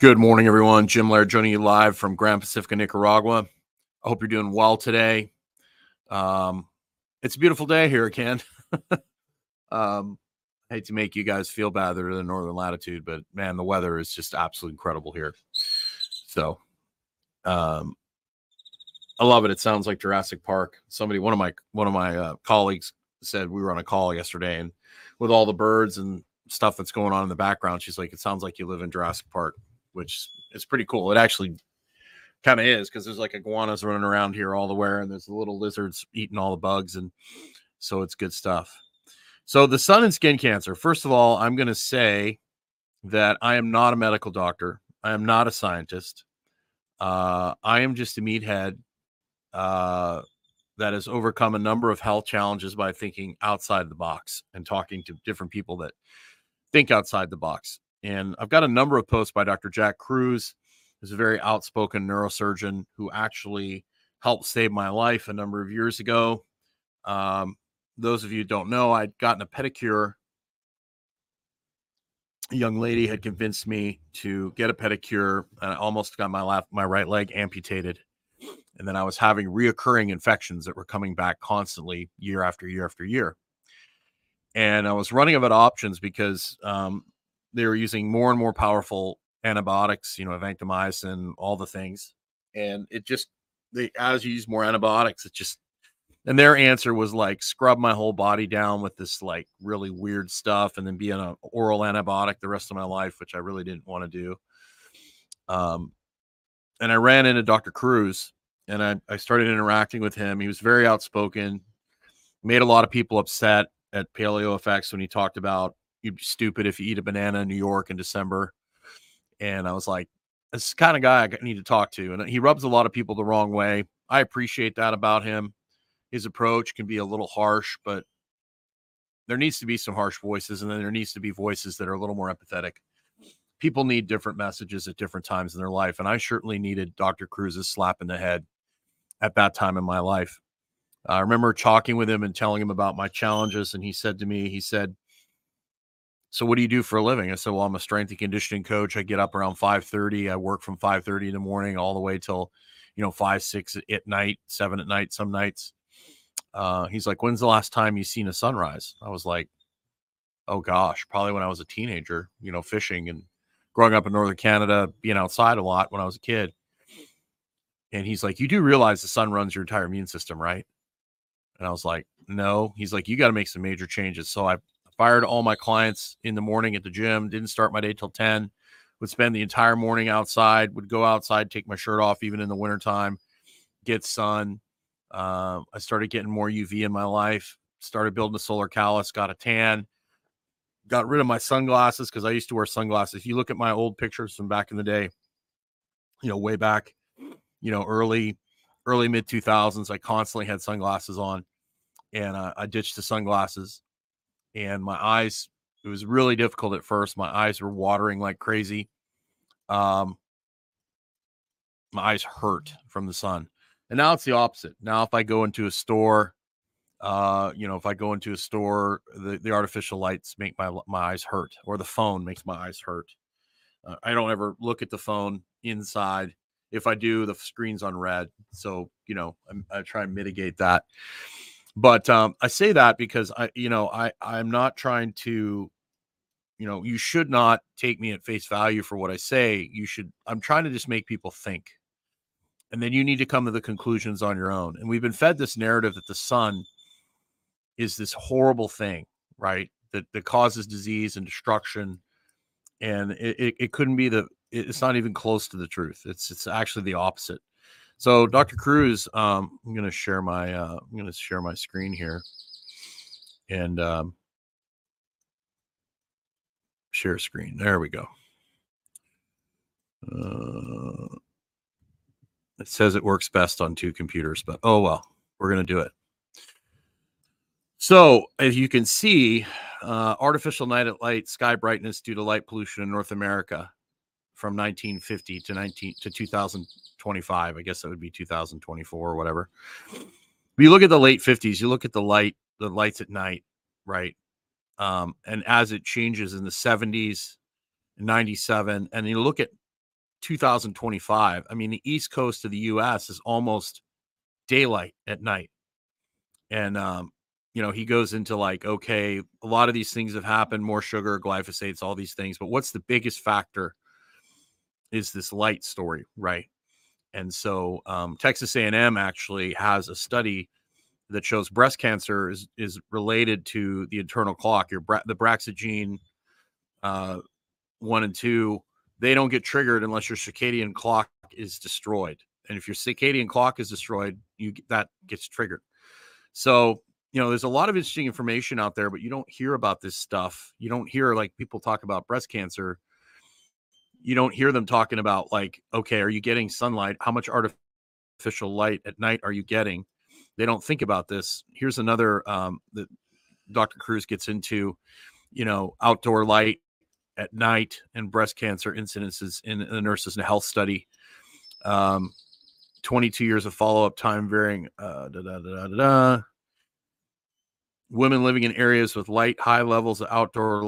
Good morning, everyone. Jim Laird joining you live from Gran Pacifica, Nicaragua. I hope you're doing well today. Um, it's a beautiful day here again. um, I hate to make you guys feel bad that are in the northern latitude, but man, the weather is just absolutely incredible here. So, um, I love it. It sounds like Jurassic Park. Somebody, one of my one of my uh, colleagues said we were on a call yesterday, and with all the birds and stuff that's going on in the background, she's like, "It sounds like you live in Jurassic Park," which is pretty cool. It actually kind of is because there's like iguanas running around here all the way, and there's little lizards eating all the bugs, and so it's good stuff. So the sun and skin cancer. First of all, I'm going to say that I am not a medical doctor. I am not a scientist. Uh, I am just a meathead uh, that has overcome a number of health challenges by thinking outside the box and talking to different people that think outside the box. And I've got a number of posts by Dr. Jack Kruse, who's a very outspoken neurosurgeon who actually helped save my life a number of years ago. Um, those of you don't know, I'd gotten a pedicure. A young lady had convinced me to get a pedicure. And I almost got my left, my right leg amputated. And then I was having reoccurring infections that were coming back constantly year after year after year. And I was running out of options because um, they were using more and more powerful antibiotics, you know, vancomycin, all the things. And it just, they, as you use more antibiotics, it just, and their answer was like scrub my whole body down with this like really weird stuff and then be on an oral antibiotic the rest of my life, which I really didn't want to do. Um, and I ran into Dr. Kruse and I, I started interacting with him. He was very outspoken, made a lot of people upset at Paleo Effects when he talked about you'd be stupid if you eat a banana in New York in December. And I was like, this kind of guy I need to talk to. And he rubs a lot of people the wrong way. I appreciate that about him. His approach can be a little harsh, but there needs to be some harsh voices, and then there needs to be voices that are a little more empathetic. People need different messages at different times in their life. And I certainly needed Dr. Kruse's slap in the head at that time in my life. I remember talking with him and telling him about my challenges. And he said to me, he said, so what do you do for a living? I said, well, I'm a strength and conditioning coach. I get up around 5:30. I work from 5:30 in the morning all the way till, you know, five, six at night, seven at night, some nights. Uh, he's like, when's the last time you seen a sunrise? I was like, oh gosh, probably when I was a teenager, you know, fishing and growing up in northern Canada, being outside a lot when I was a kid. And he's like, you do realize the sun runs your entire immune system, right? And I was like, no. He's like, you got to make some major changes. So I fired all my clients in the morning at the gym, didn't start my day till 10, would spend the entire morning outside, would go outside, take my shirt off, even in the wintertime, get sun. Uh, I started getting more UV in my life, started building a solar callus, got a tan, got rid of my sunglasses because I used to wear sunglasses. If you look at my old pictures from back in the day, you know, way back, you know, early, early mid 2000s, I constantly had sunglasses on and uh, I ditched the sunglasses and my eyes it was really difficult at first my eyes were watering like crazy um my eyes hurt from the sun and now it's the opposite now if i go into a store uh you know if i go into a store the, the artificial lights make my my eyes hurt or the phone makes my eyes hurt uh, i don't ever look at the phone inside if i do the screen's on red so you know I'm, i try and mitigate that but um, I say that because I, you know, I I'm not trying to, you know, you should not take me at face value for what I say. You should. I'm trying to just make people think, and then you need to come to the conclusions on your own. And we've been fed this narrative that the sun is this horrible thing, right? That that causes disease and destruction, and it, it, it couldn't be the. It's not even close to the truth. It's it's actually the opposite. So, Dr. Kruse, um, I'm going to share my uh, I'm going to share my screen here, and um, share screen. There we go. Uh, it says it works best on two computers, but oh well, we're going to do it. So, as you can see, uh, artificial night at light sky brightness due to light pollution in North America from 1950 to 19 to 2025. I guess that would be 2024 or whatever. You look at the late 50s, you look at the light, the lights at night, right? Um, and as it changes in the 70s, 97, and you look at 2025. I mean, the east coast of the US is almost daylight at night. And um, you know, he goes into like, okay, a lot of these things have happened, more sugar, glyphosates, all these things. But what's the biggest factor is this light story, right? And so um, Texas A&M actually has a study that shows breast cancer is is related to the internal clock. Your the BRCA gene uh, one and two, they don't get triggered unless your circadian clock is destroyed. And if your circadian clock is destroyed, you that gets triggered. So you know, there's a lot of interesting information out there, but you don't hear about this stuff. You don't hear like people talk about breast cancer. You don't hear them talking about like, okay, are you getting sunlight? How much artificial light at night are you getting? They don't think about this. Here's another um, that Dr. Kruse gets into, you know, outdoor light at night and breast cancer incidences in the nurses and health study. Um, 22 years of follow up time varying. Uh, da, da, da, da, da women living in areas with light high levels of outdoor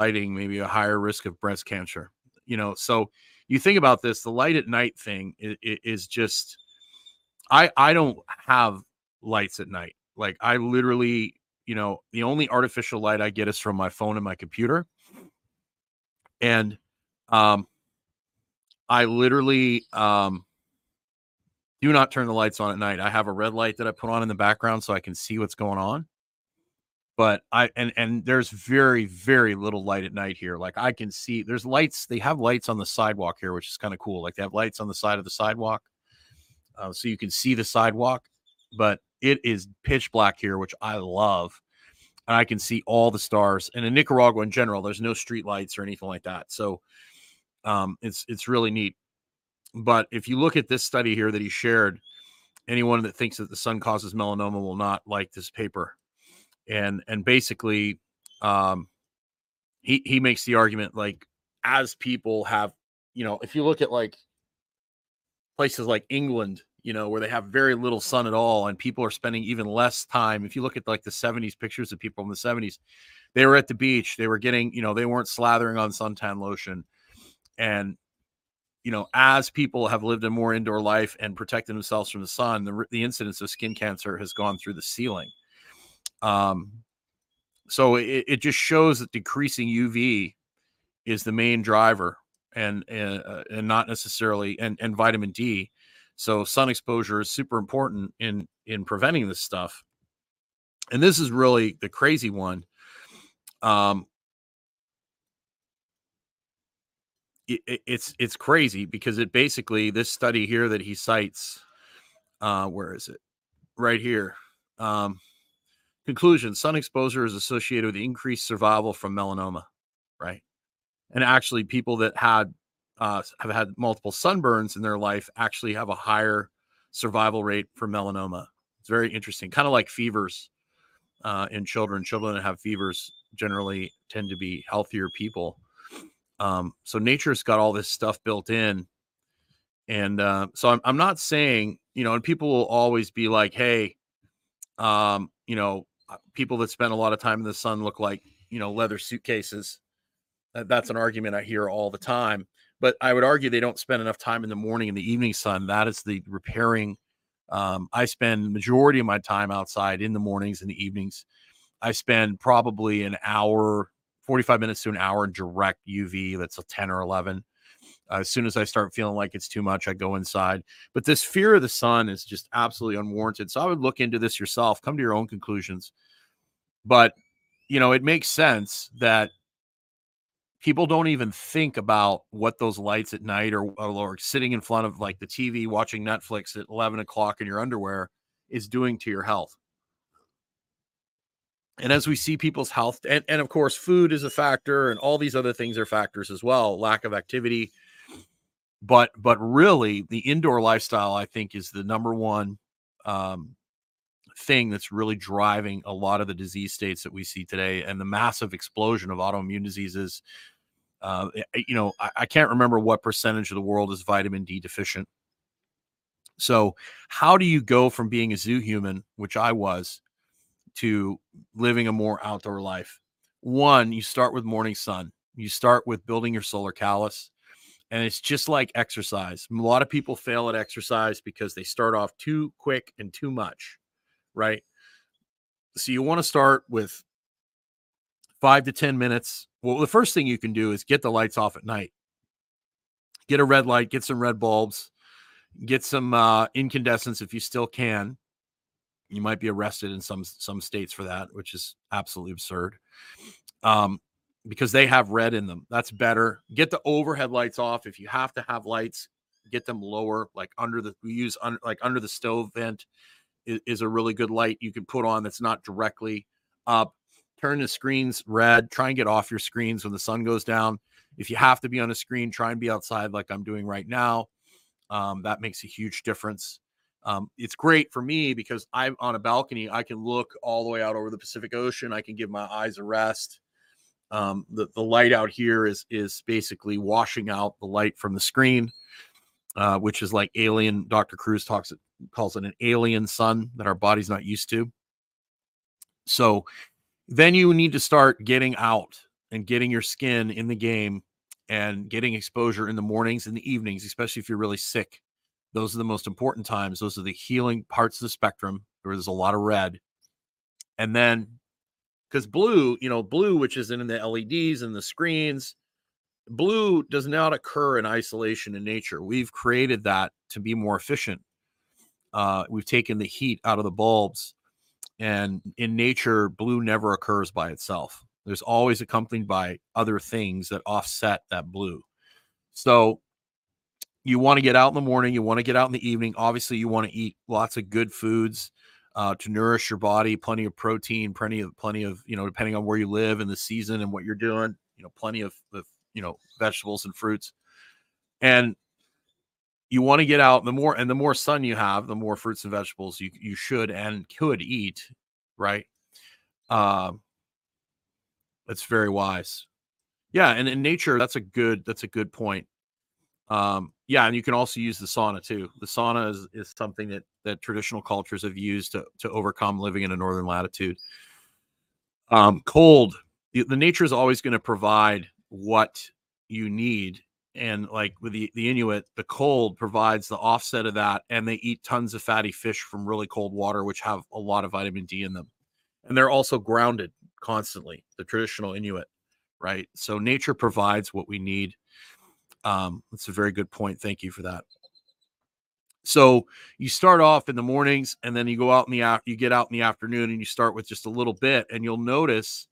lighting maybe a higher risk of breast cancer you know so you think about this the light at night thing is, is just i i don't have lights at night like i literally you know the only artificial light i get is from my phone and my computer and um i literally um do not turn the lights on at night. I have a red light that I put on in the background so I can see what's going on. But I and and there's very very little light at night here. Like I can see there's lights. They have lights on the sidewalk here, which is kind of cool. Like they have lights on the side of the sidewalk, uh, so you can see the sidewalk. But it is pitch black here, which I love, and I can see all the stars. And in Nicaragua in general, there's no street lights or anything like that. So um, it's it's really neat. But if you look at this study here that he shared, anyone that thinks that the sun causes melanoma will not like this paper. And and basically, um, he he makes the argument like as people have, you know, if you look at like places like England, you know, where they have very little sun at all, and people are spending even less time. If you look at like the 70s pictures of people in the 70s, they were at the beach, they were getting, you know, they weren't slathering on suntan lotion. And you know, as people have lived a more indoor life and protected themselves from the sun, the, the incidence of skin cancer has gone through the ceiling. Um, so it, it just shows that decreasing UV is the main driver and and, uh, and not necessarily and, and vitamin D. So sun exposure is super important in in preventing this stuff. And this is really the crazy one. Um, it, it's it's crazy because it basically this study here that he cites uh where is it right here um conclusion sun exposure is associated with increased survival from melanoma right? And actually people that had uh have had multiple sunburns in their life actually have a higher survival rate for melanoma. It's very interesting kind of like fevers uh in children. Children that have fevers generally tend to be healthier people. Um, so nature's got all this stuff built in. And uh, so I'm, I'm not saying, you know, and people will always be like, hey, um, you know, people that spend a lot of time in the sun look like, you know, leather suitcases. That's an argument I hear all the time. But I would argue they don't spend enough time in the morning and the evening sun. That is the repairing. Um, I spend majority of my time outside in the mornings and the evenings. I spend probably an hour 45 minutes to an hour in direct UV. That's a 10 or 11. Uh, as soon as I start feeling like it's too much, I go inside. But this fear of the sun is just absolutely unwarranted. So I would look into this yourself, come to your own conclusions. But, you know, it makes sense that people don't even think about what those lights at night or, or, sitting in front of like the TV watching Netflix at 11 o'clock in your underwear is doing to your health and as we see people's health and, and of course food is a factor and all these other things are factors as well lack of activity but but really the indoor lifestyle i think is the number one um, thing that's really driving a lot of the disease states that we see today and the massive explosion of autoimmune diseases uh, eh, eh, you know I, I can't remember what percentage of the world is vitamin d deficient so how do you go from being a zoo human which i was to living a more outdoor life. One, you start with morning sun. You start with building your solar callus. And it's just like exercise. A lot of people fail at exercise because they start off too quick and too much, right? So you want to start with five to 10 minutes. Well, the first thing you can do is get the lights off at night. Get a red light, get some red bulbs, get some uh, incandescents if you still can. You might be arrested in some some states for that, which is absolutely absurd. Um, because they have red in them. That's better. Get the overhead lights off. If you have to have lights, get them lower, like under the we use un, like under the stove vent is, is a really good light you can put on that's not directly up. Turn the screens red. Try and get off your screens when the sun goes down. If you have to be on a screen, try and be outside like I'm doing right now. Um, that makes a huge difference. Um, it's great for me because I'm on a balcony. I can look all the way out over the Pacific Ocean. I can give my eyes a rest. Um, the, the light out here is is basically washing out the light from the screen, uh, which is like alien. Dr. Kruse talks it calls it an alien sun that our body's not used to. So then you need to start getting out and getting your skin in the game and getting exposure in the mornings and the evenings, especially if you're really sick. Those are the most important times. Those are the healing parts of the spectrum where there's a lot of red. And then because blue, you know, blue, which is in the LEDs and the screens, blue does not occur in isolation in nature. We've created that to be more efficient. Uh, we've taken the heat out of the bulbs, and in nature, blue never occurs by itself. There's always accompanied by other things that offset that blue. So you want to get out in the morning, you want to get out in the evening. Obviously, you want to eat lots of good foods uh, to nourish your body, plenty of protein, plenty of plenty of you know, depending on where you live and the season and what you're doing, you know, plenty of, of you know vegetables and fruits, and you want to get out. The more and the more sun you have, the more fruits and vegetables you you should and could eat, right? Um, that's very wise. Yeah, and in nature, that's a good that's a good point. Um, yeah, and you can also use the sauna too. The sauna is, is something that that traditional cultures have used to to overcome living in a northern latitude. Um, cold, the, the nature is always going to provide what you need, and like with the the Inuit, the cold provides the offset of that, and they eat tons of fatty fish from really cold water, which have a lot of vitamin D in them, and they're also grounded constantly. The traditional Inuit, right? So nature provides what we need um, that's a very good point. Thank you for that. So you start off in the mornings and then you go out in the after you get out in the afternoon and you start with just a little bit and you'll notice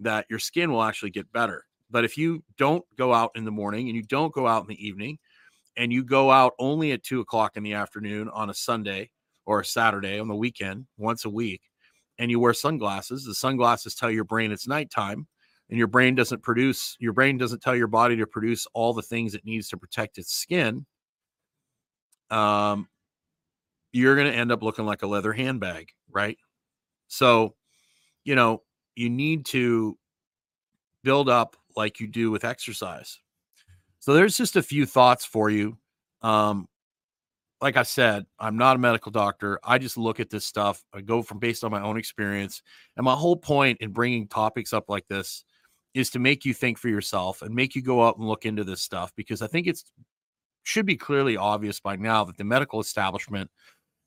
that your skin will actually get better. But if you don't go out in the morning and you don't go out in the evening and you go out only at two o'clock in the afternoon on a Sunday or a Saturday on the weekend once a week and you wear sunglasses, the sunglasses tell your brain it's nighttime and your brain doesn't produce your brain doesn't tell your body to produce all the things it needs to protect its skin um you're going to end up looking like a leather handbag right so you know you need to build up like you do with exercise so there's just a few thoughts for you um like I said, I'm not a medical doctor. I just look at this stuff. I go from based on my own experience. And my whole point in bringing topics up like this is to make you think for yourself and make you go out and look into this stuff because I think it's should be clearly obvious by now that the medical establishment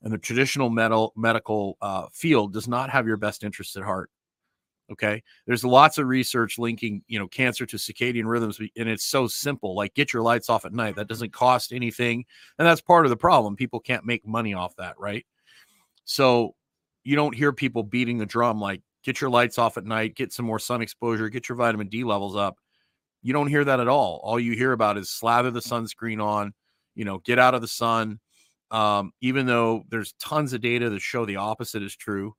and the traditional medical medical uh, field does not have your best interest at heart. Okay, there's lots of research linking you know cancer to circadian rhythms, and it's so simple. Like get your lights off at night. That doesn't cost anything, and that's part of the problem. People can't make money off that, right? So you don't hear people beating the drum like get your lights off at night, get some more sun exposure, get your vitamin D levels up. You don't hear that at all. All you hear about is slather the sunscreen on, you know, get out of the sun. Um, even though there's tons of data that show the opposite is true.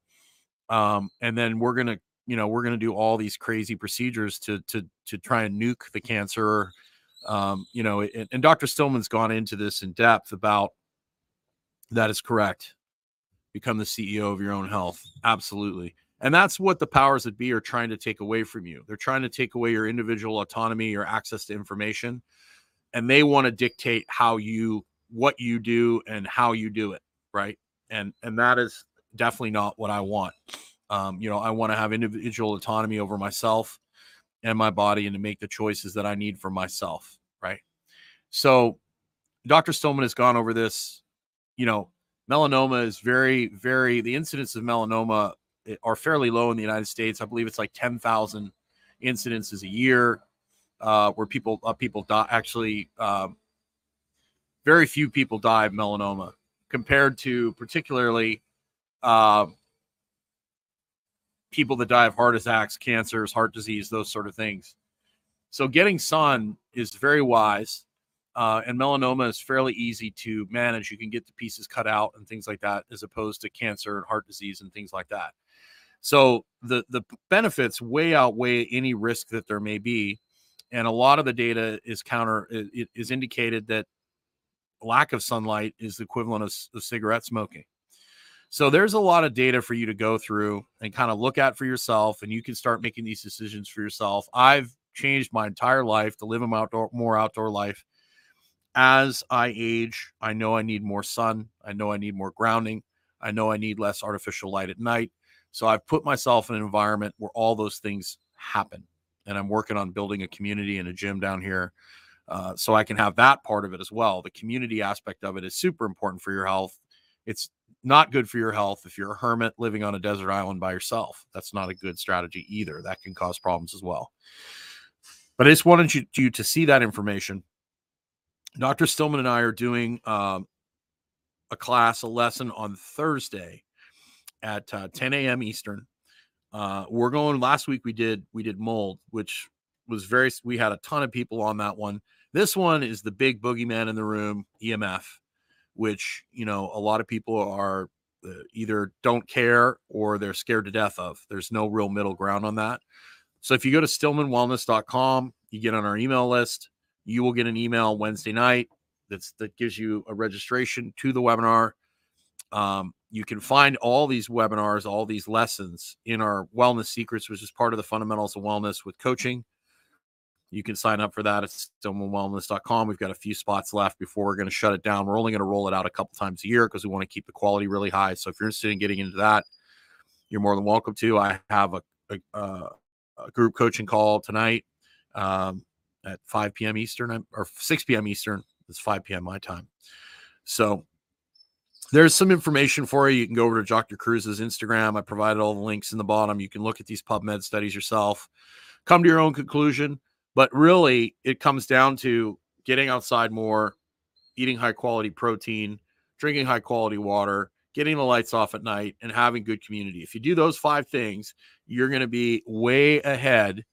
Um, and then we're gonna, you know, we're gonna do all these crazy procedures to to to try and nuke the cancer. Um, you know, and, and Dr. Stillman's gone into this in depth about that is correct. Become the CEO of your own health. Absolutely. And that's what the powers that be are trying to take away from you. They're trying to take away your individual autonomy, your access to information, and they want to dictate how you what you do and how you do it, right? And and that is definitely not what I want. Um, you know, I want to have individual autonomy over myself and my body and to make the choices that I need for myself, right? So Dr. Stillman has gone over this. You know, melanoma is very, very, the incidence of melanoma are fairly low in the United States. I believe it's like 10,000 incidences a year uh, where people, uh, people die. Actually, um, very few people die of melanoma compared to particularly uh, people that die of heart attacks, cancers, heart disease, those sort of things. So getting sun is very wise. Uh, and melanoma is fairly easy to manage. You can get the pieces cut out and things like that, as opposed to cancer and heart disease and things like that. So the the benefits way outweigh any risk that there may be, and a lot of the data is counter it is indicated that lack of sunlight is the equivalent of, of cigarette smoking. So there's a lot of data for you to go through and kind of look at for yourself, and you can start making these decisions for yourself. I've changed my entire life to live a outdoor, more outdoor life. As I age, I know I need more sun. I know I need more grounding. I know I need less artificial light at night. So I've put myself in an environment where all those things happen. And I'm working on building a community and a gym down here uh, so I can have that part of it as well. The community aspect of it is super important for your health. It's not good for your health if you're a hermit living on a desert island by yourself. That's not a good strategy either. That can cause problems as well. But I just wanted you, you to see that information. Dr. Stillman and I are doing um, a class, a lesson on Thursday at uh, 10 a.m. Eastern. Uh, we're going. Last week we did we did mold, which was very. We had a ton of people on that one. This one is the big boogeyman in the room, EMF, which you know a lot of people are uh, either don't care or they're scared to death of. There's no real middle ground on that. So if you go to stillmanwellness.com, you get on our email list, you will get an email Wednesday night that's that gives you a registration to the webinar. Um, you can find all these webinars, all these lessons in our wellness secrets, which is part of the fundamentals of wellness with coaching. You can sign up for that at stillmanwellness.com. We've got a few spots left before we're going to shut it down. We're only going to roll it out a couple times a year because we want to keep the quality really high. So if you're interested in getting into that, you're more than welcome to. I have a, a, uh, a group coaching call tonight um, at 5 p.m. Eastern or 6 p.m. Eastern. It's 5 p.m. my time. So there's some information for you. You can go over to Dr. Kruse's Instagram. I provided all the links in the bottom. You can look at these PubMed studies yourself, come to your own conclusion. But really, it comes down to getting outside more, eating high quality protein, drinking high quality water, getting the lights off at night, and having good community. If you do those five things, you're going to be way ahead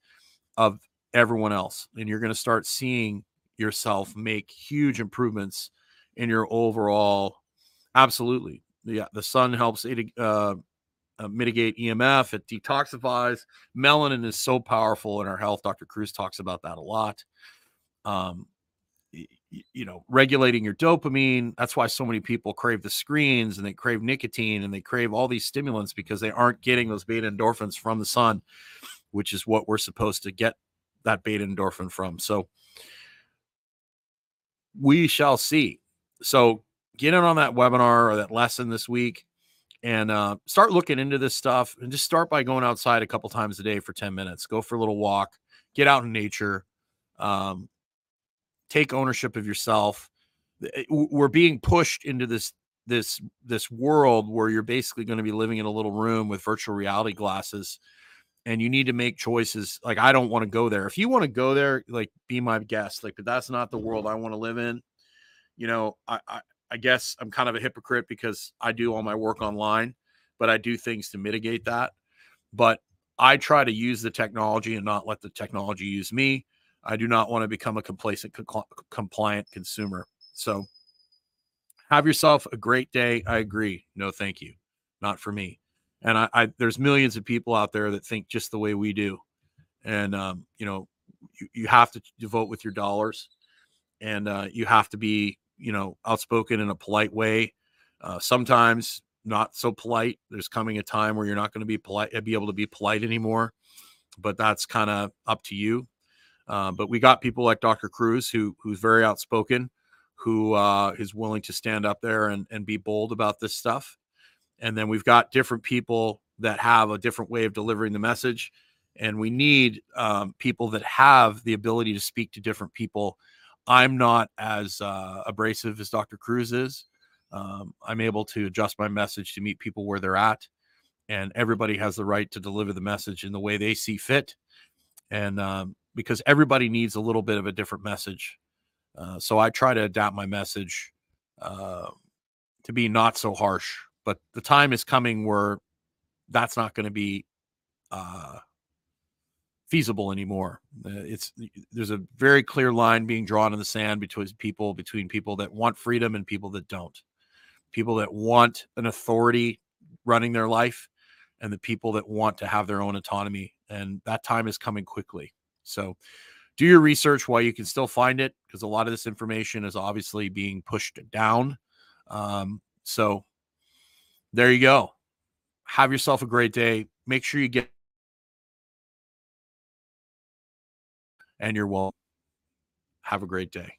of everyone else. And you're going to start seeing yourself make huge improvements in your overall Absolutely. Yeah, the sun helps uh, uh, mitigate EMF. It detoxifies. Melanin is so powerful in our health. Dr. Kruse talks about that a lot. Um, you know, regulating your dopamine. That's why so many people crave the screens and they crave nicotine and they crave all these stimulants because they aren't getting those beta endorphins from the sun, which is what we're supposed to get that beta endorphin from. So we shall see. So get in on that webinar or that lesson this week and uh, start looking into this stuff and just start by going outside a couple times a day for 10 minutes go for a little walk get out in nature um, take ownership of yourself. Eh, we're being pushed into this this this world where you're basically going to be living in a little room with virtual reality glasses and you need to make choices. Like i don't want to go there. If you want to go there like be my guest. Like but that's not the world i want to live in. You know I, I I guess I'm kind of a hypocrite because I do all my work online, but I do things to mitigate that. But I try to use the technology and not let the technology use me. I do not want to become a complacent, compliant consumer. So have yourself a great day. I agree. No, thank you. Not for me. And I, I there's millions of people out there that think just the way we do. And, um, you know, you, you have to vote with your dollars and uh, you have to be you know, outspoken in a polite way. Uh, sometimes not so polite. There's coming a time where you're not going to be polite, be able to be polite anymore. But that's kind of up to you. Uh, but we got people like Dr. Kruse who who's very outspoken, who uh, is willing to stand up there and, and be bold about this stuff. And then we've got different people that have a different way of delivering the message. And we need um, people that have the ability to speak to different people I'm not as uh, abrasive as Dr. Kruse is. Um, I'm able to adjust my message to meet people where they're at, and everybody has the right to deliver the message in the way they see fit. And um, because everybody needs a little bit of a different message, uh, so I try to adapt my message uh, to be not so harsh. But the time is coming where that's not going to be uh, feasible anymore. Uh, it's there's a very clear line being drawn in the sand between people between people that want freedom and people that don't. People that want an authority running their life and the people that want to have their own autonomy and that time is coming quickly. So do your research while you can still find it because a lot of this information is obviously being pushed down. Um, so there you go. Have yourself a great day. Make sure you get and you're welcome. Have a great day.